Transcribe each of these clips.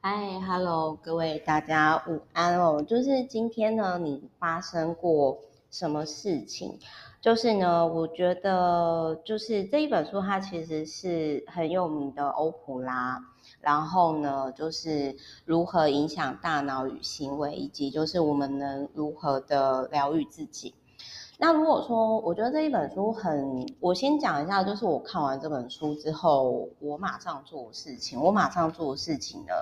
嗨，Hello，各位大家午安哦。就是今天呢，你发生过什么事情？就是呢，我觉得就是这一本书，它其实是很有名的欧普拉。然后呢，就是如何影响大脑与行为，以及就是我们能如何的疗愈自己。那如果说，我觉得这一本书很，我先讲一下，就是我看完这本书之后，我马上做的事情。我马上做的事情呢，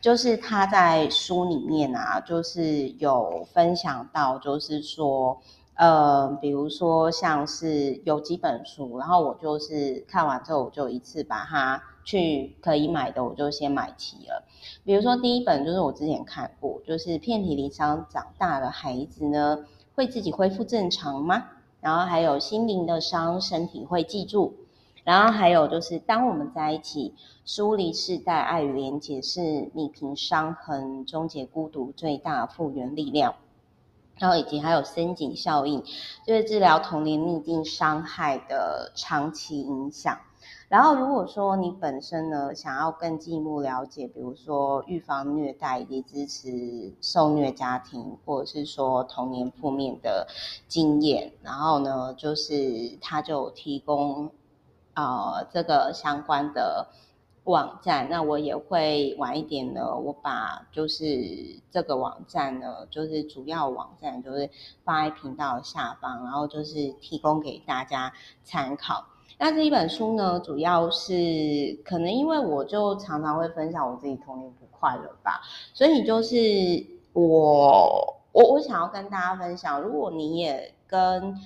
就是他在书里面啊，就是有分享到，就是说，呃，比如说像是有几本书，然后我就是看完之后，我就一次把它去可以买的，我就先买齐了。比如说第一本就是我之前看过，就是遍体鳞伤长大的孩子呢。会自己恢复正常吗？然后还有心灵的伤，身体会记住。然后还有就是，当我们在一起，疏离世代，爱与连结是弭平伤痕、终结孤独最大复原力量。然后以及还有森井效应，就是治疗童年逆境伤害的长期影响。然后，如果说你本身呢，想要更进一步了解，比如说预防虐待以及支持受虐家庭，或者是说童年负面的经验，然后呢，就是他就提供呃这个相关的网站。那我也会晚一点呢，我把就是这个网站呢，就是主要网站就是放在频道下方，然后就是提供给大家参考。那这一本书呢，主要是可能因为我就常常会分享我自己童年不快乐吧，所以就是我我我想要跟大家分享，如果你也跟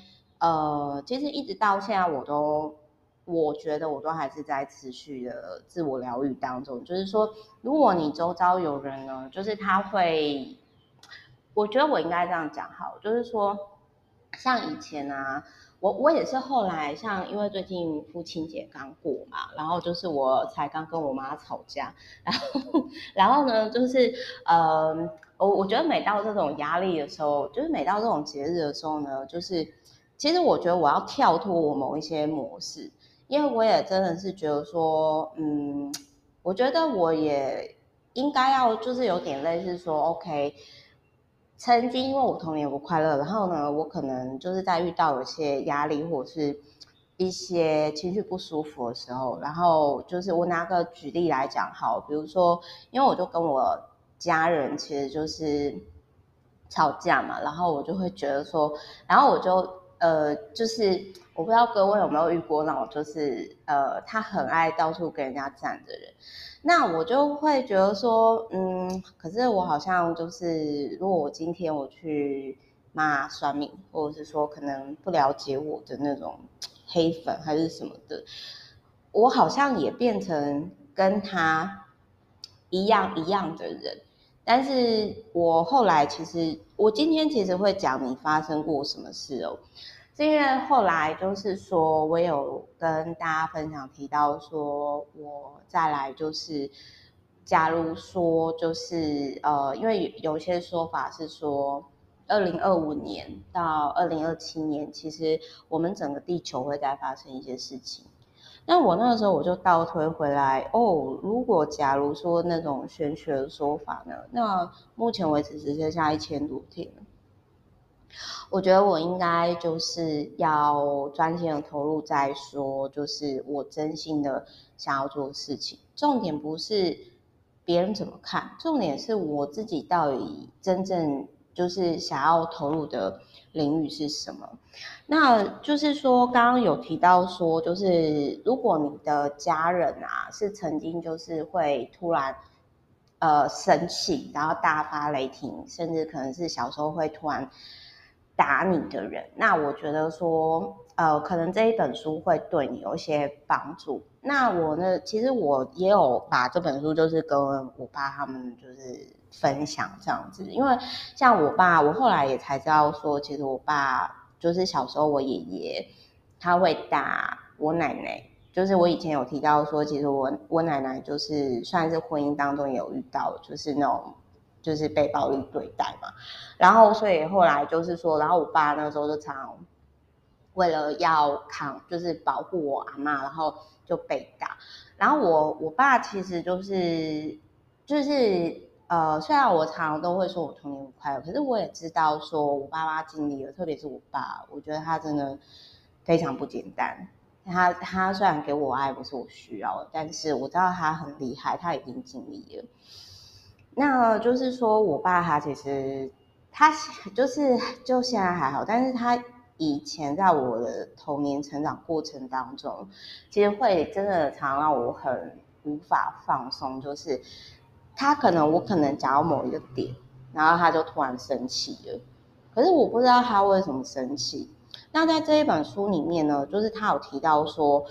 呃，其实一直到现在我都我觉得我都还是在持续的自我疗愈当中，就是说，如果你周遭有人呢，就是他会，我觉得我应该这样讲好，就是说，像以前啊。我我也是后来，像因为最近父亲节刚过嘛，然后就是我才刚跟我妈吵架，然后然后呢，就是呃，我我觉得每到这种压力的时候，就是每到这种节日的时候呢，就是其实我觉得我要跳脱我某一些模式，因为我也真的是觉得说，嗯，我觉得我也应该要就是有点类似说，OK。曾经因为我童年不快乐，然后呢，我可能就是在遇到有些压力或者是一些情绪不舒服的时候，然后就是我拿个举例来讲，好，比如说，因为我就跟我家人其实就是吵架嘛，然后我就会觉得说，然后我就呃，就是我不知道各位有没有遇过那种，就是呃，他很爱到处跟人家站的人。那我就会觉得说，嗯，可是我好像就是，如果我今天我去骂算命，或者是说可能不了解我的那种黑粉还是什么的，我好像也变成跟他一样一样的人。但是我后来其实，我今天其实会讲你发生过什么事哦。是因为后来就是说，我有跟大家分享提到说，我再来就是，假如说就是呃，因为有些说法是说，二零二五年到二零二七年，其实我们整个地球会再发生一些事情。那我那个时候我就倒推回来，哦，如果假如说那种玄学的说法呢，那目前为止只剩下一千多天。我觉得我应该就是要专心的投入在说，就是我真心的想要做的事情。重点不是别人怎么看，重点是我自己到底真正就是想要投入的领域是什么。那就是说，刚刚有提到说，就是如果你的家人啊是曾经就是会突然呃生气，然后大发雷霆，甚至可能是小时候会突然。打你的人，那我觉得说，呃，可能这一本书会对你有一些帮助。那我呢，其实我也有把这本书就是跟我爸他们就是分享这样子，因为像我爸，我后来也才知道说，其实我爸就是小时候我爷爷他会打我奶奶，就是我以前有提到说，其实我我奶奶就是算是婚姻当中有遇到，就是那种。就是被暴力对待嘛，然后所以后来就是说，然后我爸那时候就常为了要扛，就是保护我阿嬷，然后就被打。然后我我爸其实就是就是呃，虽然我常常都会说我童年不快乐，可是我也知道说我爸妈经历了，特别是我爸，我觉得他真的非常不简单。他他虽然给我爱不是我需要，但是我知道他很厉害，他已经尽力了。那就是说我爸他其实他就是就现在还好，但是他以前在我的童年成长过程当中，其实会真的常常让我很无法放松，就是他可能我可能讲到某一个点，然后他就突然生气了，可是我不知道他为什么生气。那在这一本书里面呢，就是他有提到说，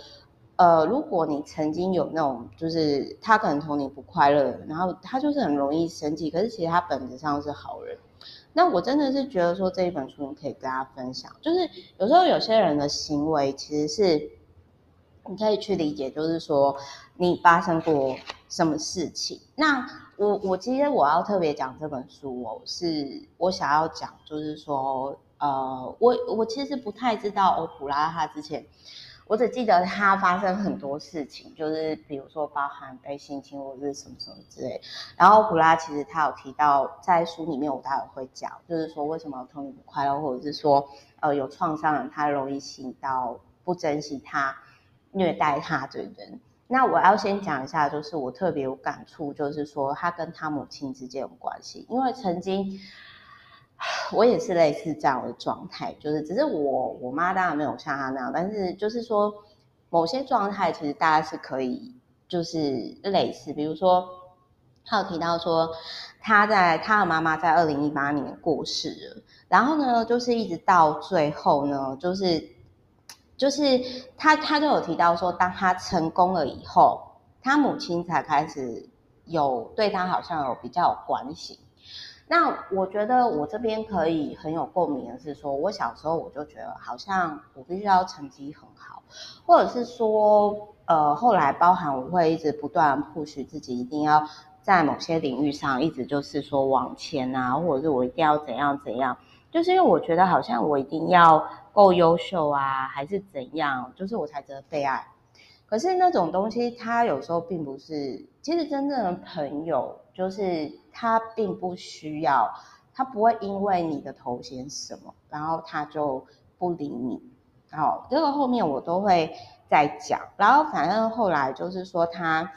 呃，如果你曾经有那种，就是他可能同你不快乐，然后他就是很容易生气，可是其实他本质上是好人。那我真的是觉得说这一本书你可以跟他分享，就是有时候有些人的行为其实是你可以去理解，就是说你发生过什么事情。那我我今天我要特别讲这本书哦，是我想要讲，就是说。呃，我我其实不太知道欧普拉他之前，我只记得他发生很多事情，就是比如说包含被性侵或者是什么什么之类。然后普拉其实他有提到在书里面，我待会会讲，就是说为什么童年不快乐，或者是说呃有创伤人他容易吸引到不珍惜他、虐待他的人。那我要先讲一下，就是我特别有感触，就是说他跟他母亲之间有关系，因为曾经。我也是类似这样的状态，就是只是我我妈当然没有像她那样，但是就是说某些状态其实大家是可以就是类似，比如说她有提到说她在她的妈妈在二零一八年过世了，然后呢就是一直到最后呢，就是就是他，他就有提到说，当他成功了以后，他母亲才开始有对他好像有比较有关系。那我觉得我这边可以很有共鸣的是说，我小时候我就觉得好像我必须要成绩很好，或者是说，呃，后来包含我会一直不断 push 自己，一定要在某些领域上一直就是说往前啊，或者是我一定要怎样怎样，就是因为我觉得好像我一定要够优秀啊，还是怎样，就是我才值得被爱。可是那种东西，他有时候并不是，其实真正的朋友就是他并不需要，他不会因为你的头衔什么，然后他就不理你。然后这个后面我都会再讲。然后反正后来就是说他，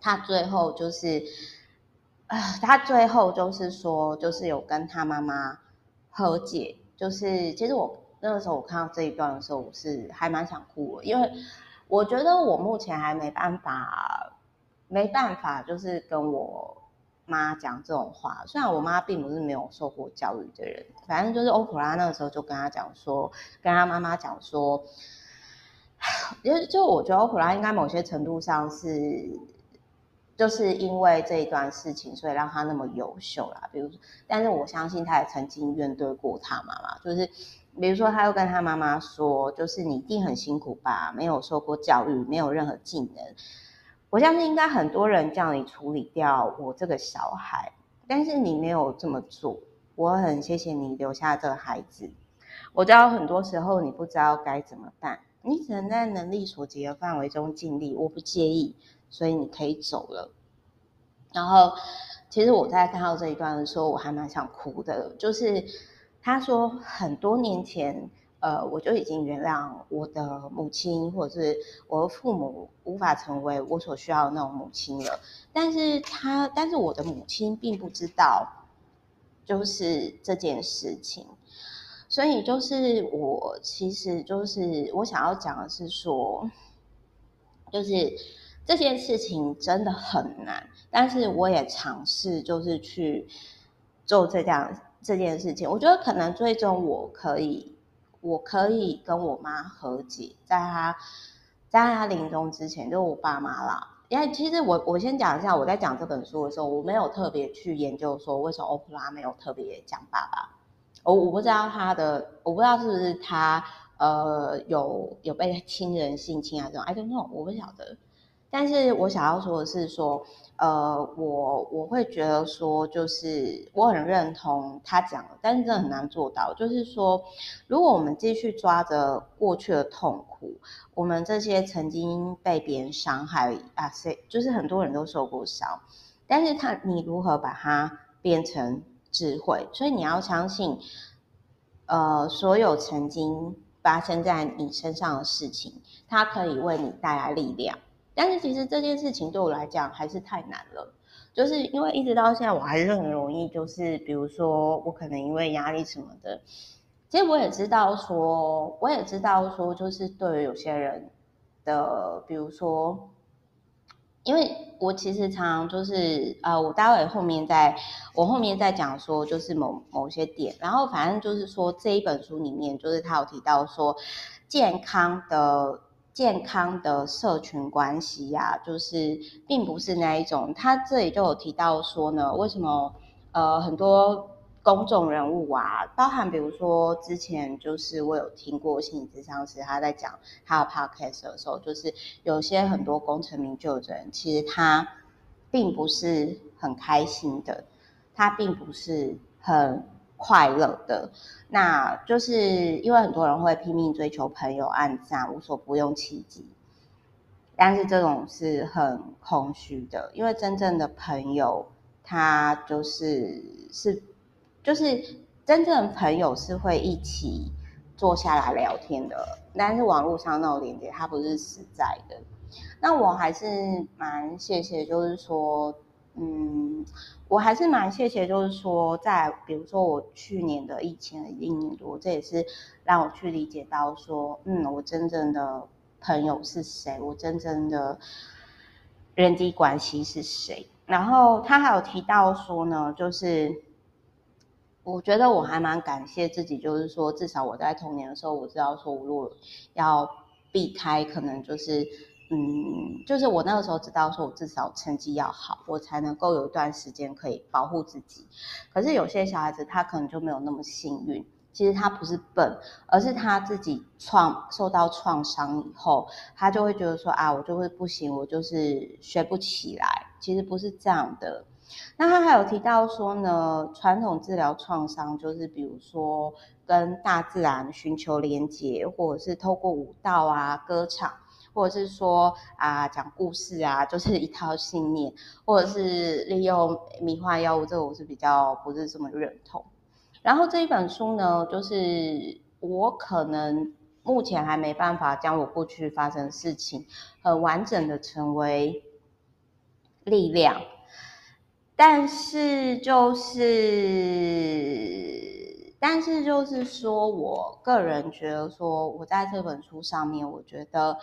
他最后就是，呃，他最后就是说，就是有跟他妈妈和解。就是其实我那个时候我看到这一段的时候，我是还蛮想哭的，因为。我觉得我目前还没办法，没办法，就是跟我妈讲这种话。虽然我妈并不是没有受过教育的人，反正就是欧普拉那个时候就跟他讲说，跟他妈妈讲说，就就我觉得欧普拉应该某些程度上是，就是因为这一段事情，所以让他那么优秀啦。比如说，但是我相信他也曾经怨怼过他妈妈，就是。比如说，他又跟他妈妈说：“就是你一定很辛苦吧，没有受过教育，没有任何技能。我相信应该很多人叫你处理掉我这个小孩，但是你没有这么做。我很谢谢你留下这个孩子。我知道很多时候你不知道该怎么办，你只能在能力所及的范围中尽力。我不介意，所以你可以走了。然后，其实我在看到这一段的时候，我还蛮想哭的，就是。”他说，很多年前，呃，我就已经原谅我的母亲，或者是我的父母无法成为我所需要的那种母亲了。但是他，但是我的母亲并不知道，就是这件事情。所以，就是我其实就是我想要讲的是说，就是这件事情真的很难，但是我也尝试就是去做这样。这件事情，我觉得可能最终我可以，我可以跟我妈和解，在她在她临终之前，就我爸妈啦。因为其实我我先讲一下，我在讲这本书的时候，我没有特别去研究说为什么欧普拉没有特别讲爸爸。我我不知道他的，我不知道是不是他呃有有被亲人性侵啊这种，I don't know，我不晓得。但是我想要说的是说。呃，我我会觉得说，就是我很认同他讲的，但是真的很难做到。就是说，如果我们继续抓着过去的痛苦，我们这些曾经被别人伤害啊，谁就是很多人都受过伤，但是他你如何把它变成智慧？所以你要相信，呃，所有曾经发生在你身上的事情，它可以为你带来力量。但是其实这件事情对我来讲还是太难了，就是因为一直到现在我还是很容易，就是比如说我可能因为压力什么的，其实我也知道说，我也知道说，就是对于有些人的，比如说，因为我其实常常就是呃，我待会后面在我后面再讲说，就是某某些点，然后反正就是说这一本书里面，就是他有提到说健康的。健康的社群关系呀、啊，就是并不是那一种。他这里就有提到说呢，为什么呃很多公众人物啊，包含比如说之前就是我有听过心理咨商师他在讲他的 podcast 的时候，就是有些很多功成名就的人，其实他并不是很开心的，他并不是很。快乐的，那就是因为很多人会拼命追求朋友暗赞，无所不用其极，但是这种是很空虚的，因为真正的朋友，他就是是就是真正的朋友是会一起坐下来聊天的，但是网络上那种连接，它不是实在的。那我还是蛮谢谢，就是说。嗯，我还是蛮谢谢，就是说，在比如说我去年的疫情的一年多，这也是让我去理解到说，嗯，我真正的朋友是谁，我真正的人际关系是谁。然后他还有提到说呢，就是我觉得我还蛮感谢自己，就是说至少我在童年的时候，我知道说我如果要避开，可能就是。嗯，就是我那个时候知道说，我至少成绩要好，我才能够有一段时间可以保护自己。可是有些小孩子他可能就没有那么幸运。其实他不是笨，而是他自己创受到创伤以后，他就会觉得说啊，我就会不行，我就是学不起来。其实不是这样的。那他还有提到说呢，传统治疗创伤就是比如说跟大自然寻求连结，或者是透过舞蹈啊、歌唱。或者是说啊，讲故事啊，就是一套信念，或者是利用迷幻药物，这个我是比较不是这么认同。然后这一本书呢，就是我可能目前还没办法将我过去发生的事情很完整的成为力量，但是就是，但是就是说我个人觉得说，我在这本书上面，我觉得。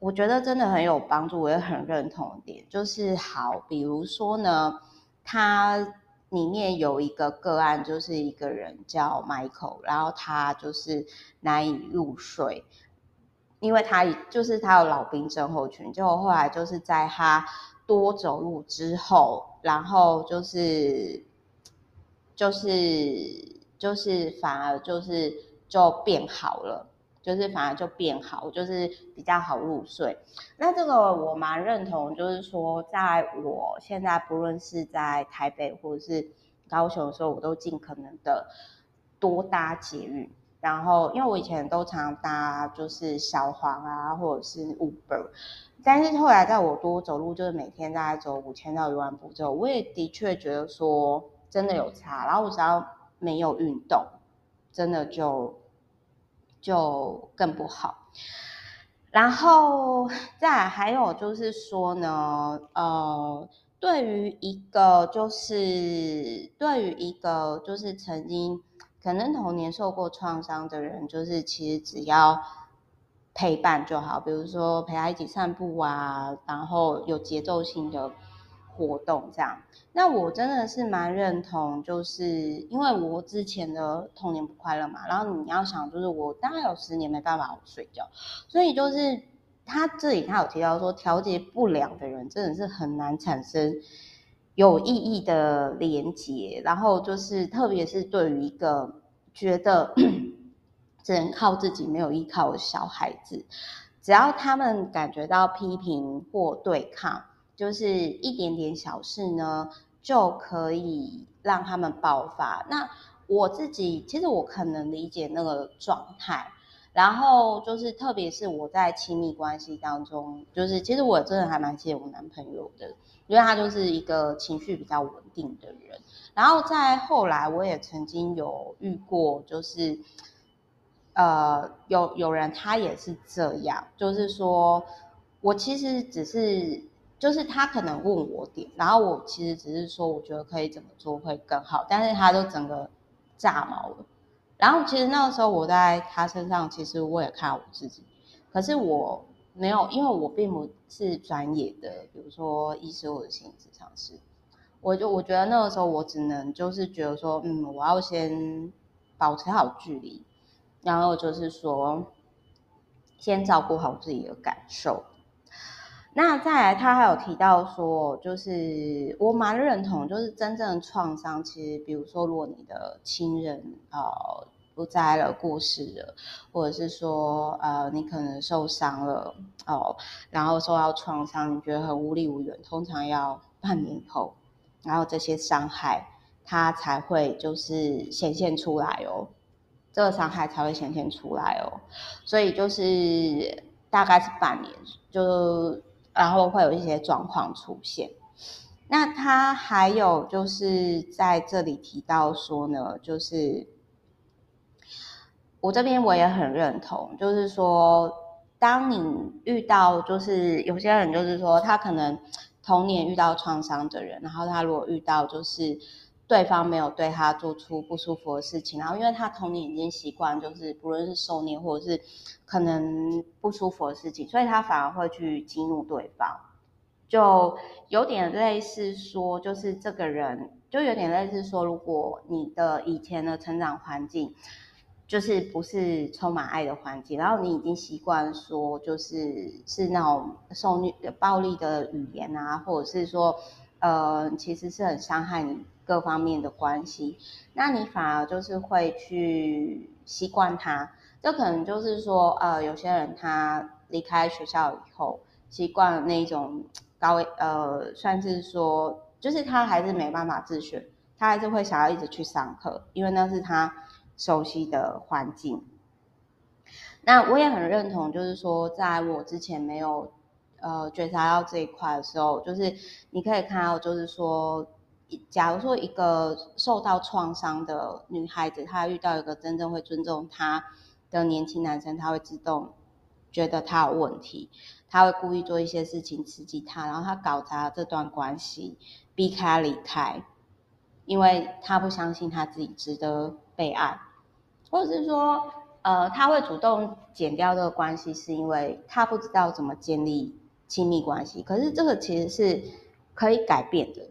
我觉得真的很有帮助，我也很认同一点，就是好，比如说呢，他里面有一个个案，就是一个人叫 Michael，然后他就是难以入睡，因为他就是他有老兵症候群，结果后来就是在他多走路之后，然后就是就是就是反而就是就变好了。就是反而就变好，就是比较好入睡。那这个我蛮认同，就是说，在我现在不论是在台北或者是高雄的时候，我都尽可能的多搭捷运。然后，因为我以前都常搭就是小黄啊，或者是 Uber，但是后来在我多走路，就是每天大概走五千到一万步之后，我也的确觉得说真的有差。然后我只要没有运动，真的就。就更不好，然后再还有就是说呢，呃，对于一个就是对于一个就是曾经可能童年受过创伤的人，就是其实只要陪伴就好，比如说陪他一起散步啊，然后有节奏性的。活动这样，那我真的是蛮认同，就是因为我之前的童年不快乐嘛，然后你要想，就是我大概有十年没办法睡觉，所以就是他这里他有提到说，调节不良的人真的是很难产生有意义的连接，然后就是特别是对于一个觉得 只能靠自己没有依靠的小孩子，只要他们感觉到批评或对抗。就是一点点小事呢，就可以让他们爆发。那我自己其实我可能理解那个状态，然后就是特别是我在亲密关系当中，就是其实我真的还蛮谢谢我男朋友的，因为他就是一个情绪比较稳定的人。然后在后来，我也曾经有遇过，就是。呃，有有人他也是这样，就是说，我其实只是，就是他可能问我点，然后我其实只是说，我觉得可以怎么做会更好，但是他都整个炸毛了。然后其实那个时候我在他身上，其实我也看我自己，可是我没有，因为我并不是专业的，比如说医师或者心理咨商师，我就我觉得那个时候我只能就是觉得说，嗯，我要先保持好距离。然后就是说，先照顾好自己的感受。那再来，他还有提到说，就是我蛮认同，就是真正的创伤，其实比如说，如果你的亲人呃不在了、过世了，或者是说呃你可能受伤了哦，然后受到创伤，你觉得很无力无援，通常要半年以后，然后这些伤害它才会就是显现出来哦。这个伤害才会显现出来哦，所以就是大概是半年，就然后会有一些状况出现。那他还有就是在这里提到说呢，就是我这边我也很认同，就是说当你遇到就是有些人就是说他可能童年遇到创伤的人，然后他如果遇到就是。对方没有对他做出不舒服的事情，然后因为他童年已经习惯，就是不论是受虐或者是可能不舒服的事情，所以他反而会去激怒对方，就有点类似说，就是这个人就有点类似说，如果你的以前的成长环境就是不是充满爱的环境，然后你已经习惯说，就是是那种受虐暴力的语言啊，或者是说，呃，其实是很伤害你。各方面的关系，那你反而就是会去习惯他，这可能就是说，呃，有些人他离开学校以后，习惯了那种高，呃，算是说，就是他还是没办法自学，他还是会想要一直去上课，因为那是他熟悉的环境。那我也很认同，就是说，在我之前没有呃觉察到这一块的时候，就是你可以看到，就是说。假如说一个受到创伤的女孩子，她遇到一个真正会尊重她的年轻男生，她会自动觉得他有问题，他会故意做一些事情刺激他，然后他搞砸了这段关系，逼开离开，因为他不相信他自己值得被爱，或者是说，呃，他会主动剪掉这个关系，是因为他不知道怎么建立亲密关系。可是这个其实是可以改变的。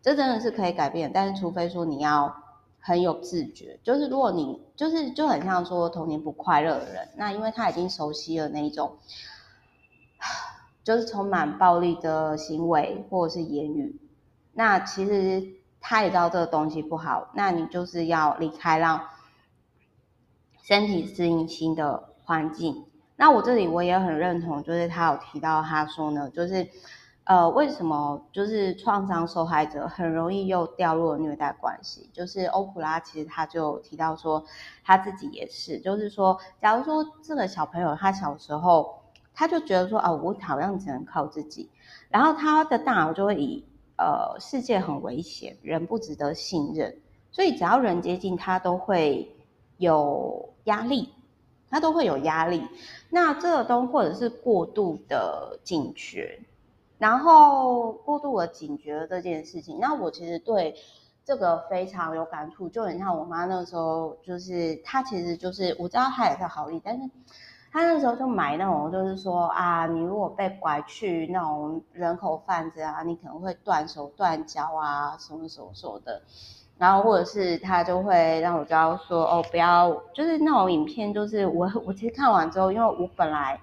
这真的是可以改变，但是除非说你要很有自觉，就是如果你就是就很像说童年不快乐的人，那因为他已经熟悉了那一种，就是充满暴力的行为或者是言语，那其实他也知道这个东西不好，那你就是要离开，让身体适应新的环境。那我这里我也很认同，就是他有提到他说呢，就是。呃，为什么就是创伤受害者很容易又掉入了虐待关系？就是欧普拉其实他就提到说，他自己也是，就是说，假如说这个小朋友他小时候他就觉得说，啊，我好像只能靠自己，然后他的大脑就会以呃世界很危险，人不值得信任，所以只要人接近他都会有压力，他都会有压力。那这个东或者是过度的警觉。然后过度的警觉了这件事情，那我其实对这个非常有感触，就很像我妈那时候，就是她其实就是我知道她也是好意，但是她那时候就买那种，就是说啊，你如果被拐去那种人口贩子啊，你可能会断手断脚啊，什么什么什么的，然后或者是他就会让我知道说哦，不要，就是那种影片，就是我我其实看完之后，因为我本来。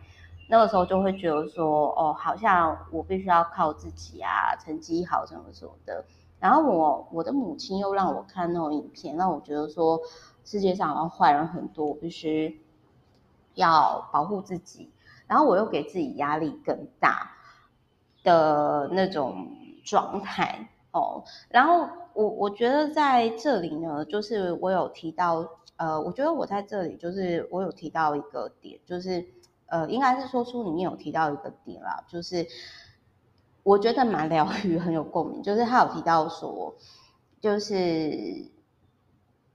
那个时候就会觉得说，哦，好像我必须要靠自己啊，成绩好什么什么的。然后我我的母亲又让我看那种影片，让我觉得说世界上好像坏人很多，我必须要保护自己。然后我又给自己压力更大的那种状态。哦。然后我我觉得在这里呢，就是我有提到，呃，我觉得我在这里就是我有提到一个点，就是呃，应该是说书里面有提到一个点啦，就是我觉得蛮疗愈，很有共鸣，就是他有提到说，就是。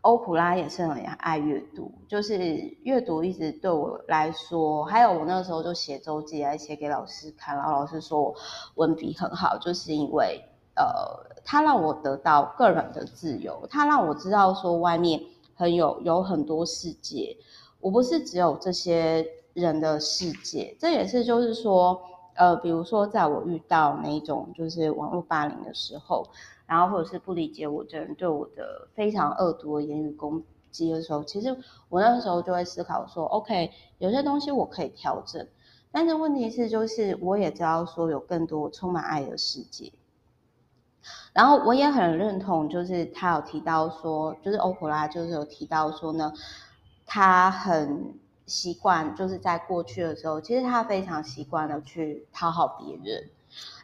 欧普拉也是很爱阅读，就是阅读一直对我来说，还有我那个时候就写周记来写给老师看，然后老师说我文笔很好，就是因为呃，他让我得到个人的自由，他让我知道说外面很有有很多世界，我不是只有这些人的世界，这也是就是说呃，比如说在我遇到那种就是网络霸凌的时候。然后或者是不理解我的人对我的非常恶毒的言语攻击的时候，其实我那个时候就会思考说，OK，有些东西我可以调整，但是问题是就是我也知道说有更多充满爱的世界。然后我也很认同，就是他有提到说，就是欧普拉就是有提到说呢，他很习惯就是在过去的时候，其实他非常习惯的去讨好别人。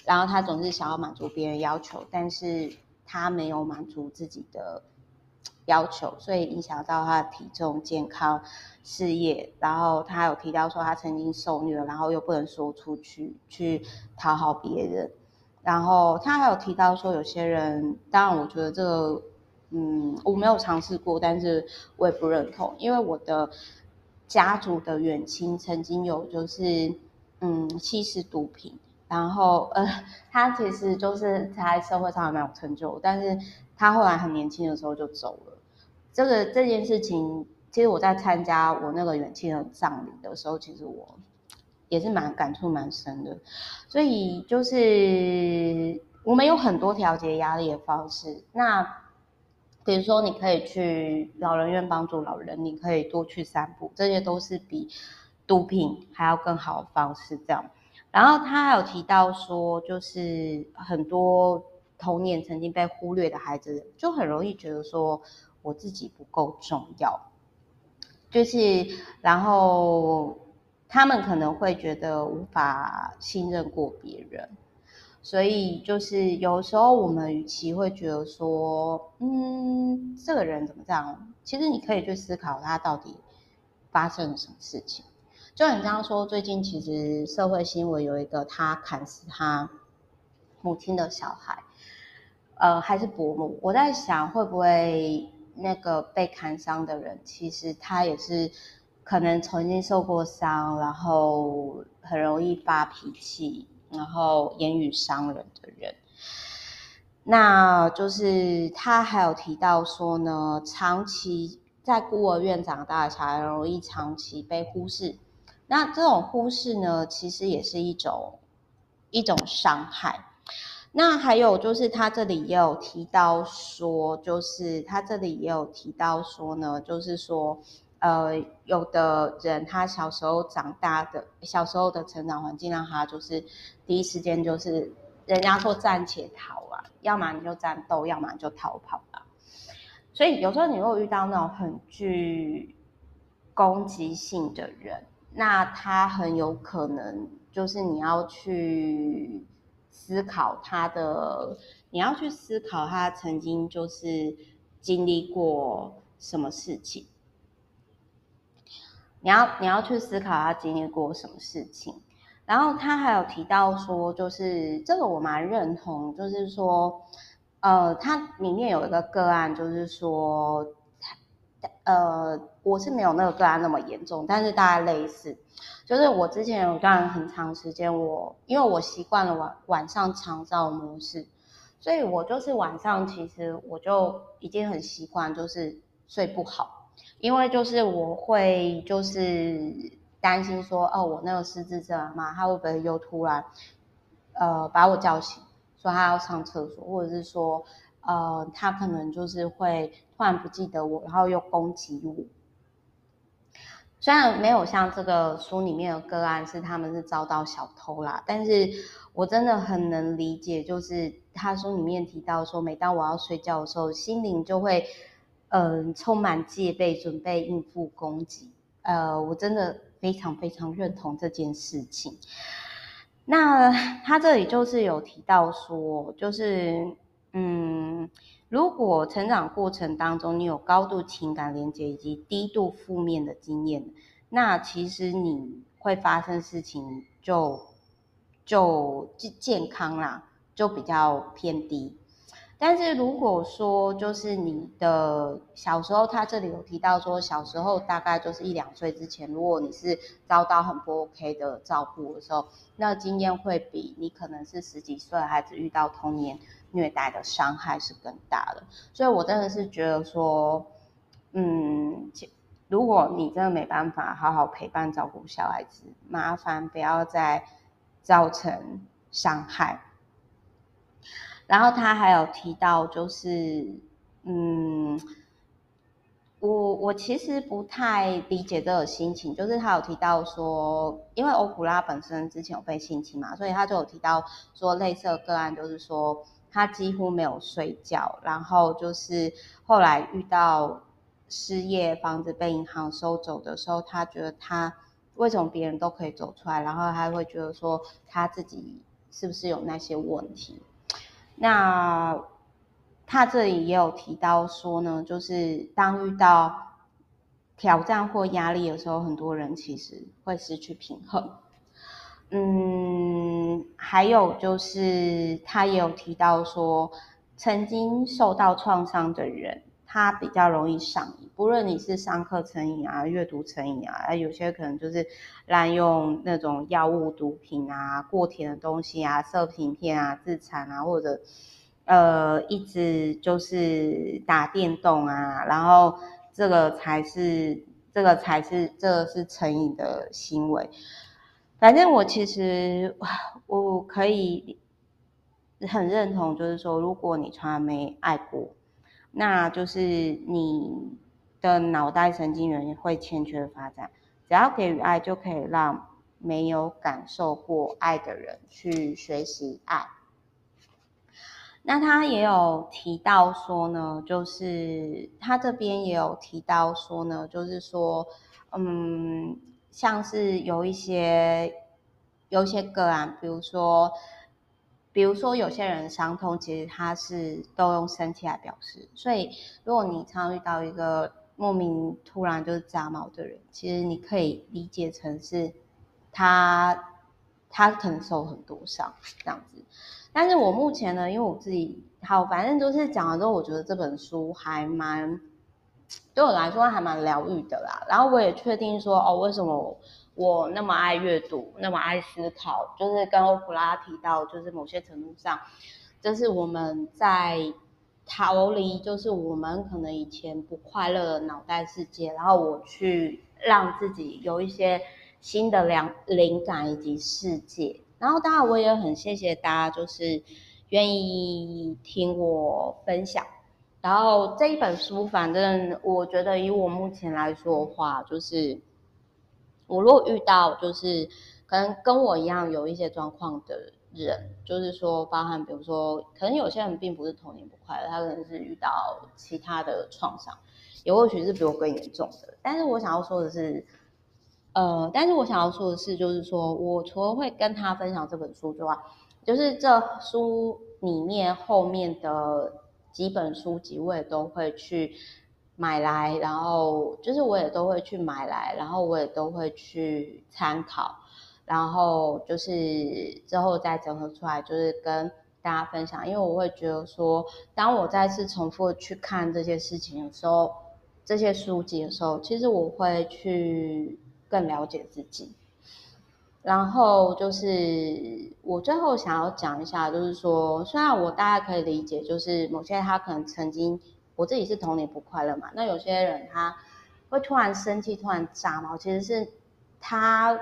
然后他总是想要满足别人要求，但是他没有满足自己的要求，所以影响到他的体重、健康、事业。然后他有提到说他曾经受虐，然后又不能说出去去讨好别人。然后他还有提到说有些人，当然我觉得这个，嗯，我没有尝试过，但是我也不认同，因为我的家族的远亲曾经有就是嗯吸食毒品。然后，呃，他其实就是在社会上还蛮有成就，但是他后来很年轻的时候就走了。这个这件事情，其实我在参加我那个远亲的葬礼的时候，其实我也是蛮感触蛮深的。所以就是我们有很多调节压力的方式。那比如说，你可以去老人院帮助老人，你可以多去散步，这些都是比毒品还要更好的方式。这样。然后他还有提到说，就是很多童年曾经被忽略的孩子，就很容易觉得说我自己不够重要，就是然后他们可能会觉得无法信任过别人，所以就是有时候我们与其会觉得说，嗯，这个人怎么这样，其实你可以去思考他到底发生了什么事情。就你刚刚说，最近其实社会新闻有一个他砍死他母亲的小孩，呃，还是伯母。我在想，会不会那个被砍伤的人，其实他也是可能曾经受过伤，然后很容易发脾气，然后言语伤人的人。那就是他还有提到说呢，长期在孤儿院长大的小孩，容易长期被忽视。那这种忽视呢，其实也是一种一种伤害。那还有就是他这里也有提到说，就是他这里也有提到说呢，就是说，呃，有的人他小时候长大的小时候的成长环境让他就是第一时间就是人家说战且逃啊，要么你就战斗，要么你就逃跑啊。所以有时候你如果遇到那种很具攻击性的人。那他很有可能就是你要去思考他的，你要去思考他曾经就是经历过什么事情。你要你要去思考他经历过什么事情。然后他还有提到说，就是这个我蛮认同，就是说，呃，他里面有一个个案，就是说。呃，我是没有那个个案那么严重，但是大概类似，就是我之前有段很长时间，我因为我习惯了晚晚上长照模式，所以我就是晚上其实我就已经很习惯，就是睡不好，因为就是我会就是担心说，哦，我那个失智症嘛，他会不会又突然呃把我叫醒，说他要上厕所，或者是说。呃，他可能就是会突然不记得我，然后又攻击我。虽然没有像这个书里面的个案是他们是遭到小偷啦，但是我真的很能理解，就是他书里面提到说，每当我要睡觉的时候，心灵就会嗯、呃、充满戒备，准备应付攻击。呃，我真的非常非常认同这件事情。那他这里就是有提到说，就是。嗯，如果成长过程当中你有高度情感连接以及低度负面的经验，那其实你会发生事情就就健康啦，就比较偏低。但是如果说就是你的小时候，他这里有提到说小时候大概就是一两岁之前，如果你是遭到很不 OK 的照顾的时候，那经验会比你可能是十几岁孩子遇到童年虐待的伤害是更大的。所以我真的是觉得说，嗯，如果你真的没办法好好陪伴照顾小孩子，麻烦不要再造成伤害。然后他还有提到，就是，嗯，我我其实不太理解这个心情，就是他有提到说，因为欧普拉本身之前有被性侵嘛，所以他就有提到说，类似的个案就是说，他几乎没有睡觉，然后就是后来遇到失业，房子被银行收走的时候，他觉得他为什么别人都可以走出来，然后他会觉得说他自己是不是有那些问题。那他这里也有提到说呢，就是当遇到挑战或压力的时候，很多人其实会失去平衡。嗯，还有就是他也有提到说，曾经受到创伤的人，他比较容易上瘾，不论你是上课成瘾啊、阅读成瘾啊，有些可能就是滥用那种药物、毒品啊、过甜的东西啊、色情片啊、自残啊，或者呃一直就是打电动啊，然后这个才是这个才是这个是成瘾的行为。反正我其实 我可以很认同，就是说，如果你从来没爱过。那就是你的脑袋神经元会欠缺发展，只要给予爱，就可以让没有感受过爱的人去学习爱。那他也有提到说呢，就是他这边也有提到说呢，就是说，嗯，像是有一些有一些个案，比如说。比如说，有些人伤痛其实他是都用身体来表示，所以如果你常常遇到一个莫名突然就是炸毛的人，其实你可以理解成是他他可能受很多伤这样子。但是我目前呢，因为我自己好，反正就是讲了之后，我觉得这本书还蛮 对我来说还蛮疗愈的啦。然后我也确定说，哦，为什么我。那么爱阅读，那么爱思考，就是跟欧普拉提到，就是某些程度上，就是我们在逃离，就是我们可能以前不快乐的脑袋世界，然后我去让自己有一些新的灵灵感以及世界。然后当然我也很谢谢大家，就是愿意听我分享。然后这一本书，反正我觉得以我目前来说的话，就是。我如果遇到就是可能跟我一样有一些状况的人，就是说包含比如说，可能有些人并不是童年不快乐，他可能是遇到其他的创伤，也或许是比我更严重的。但是我想要说的是，呃，但是我想要说的是，就是说我除了会跟他分享这本书之外，就是这书里面后面的几本书籍，我也都会去。买来，然后就是我也都会去买来，然后我也都会去参考，然后就是之后再整合出来，就是跟大家分享。因为我会觉得说，当我再次重复去看这些事情的时候，这些书籍的时候，其实我会去更了解自己。然后就是我最后想要讲一下，就是说，虽然我大概可以理解，就是某些他可能曾经。我自己是童年不快乐嘛，那有些人他会突然生气，突然炸毛，其实是他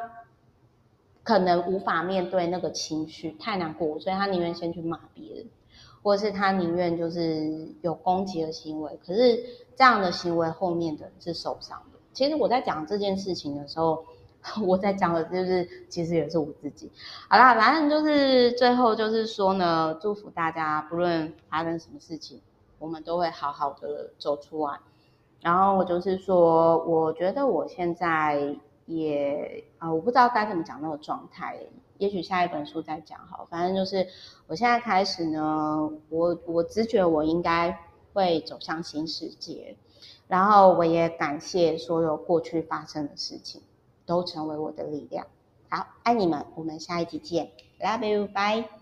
可能无法面对那个情绪，太难过，所以他宁愿先去骂别人，或者是他宁愿就是有攻击的行为。可是这样的行为后面的是受伤的。其实我在讲这件事情的时候，我在讲的就是其实也是我自己。好啦，反正就是最后就是说呢，祝福大家，不论发生什么事情。我们都会好好的走出来，然后我就是说，我觉得我现在也啊、呃，我不知道该怎么讲那个状态，也许下一本书再讲好。反正就是我现在开始呢，我我直觉我应该会走向新世界，然后我也感谢所有过去发生的事情，都成为我的力量。好，爱你们，我们下一集见，Love you，bye。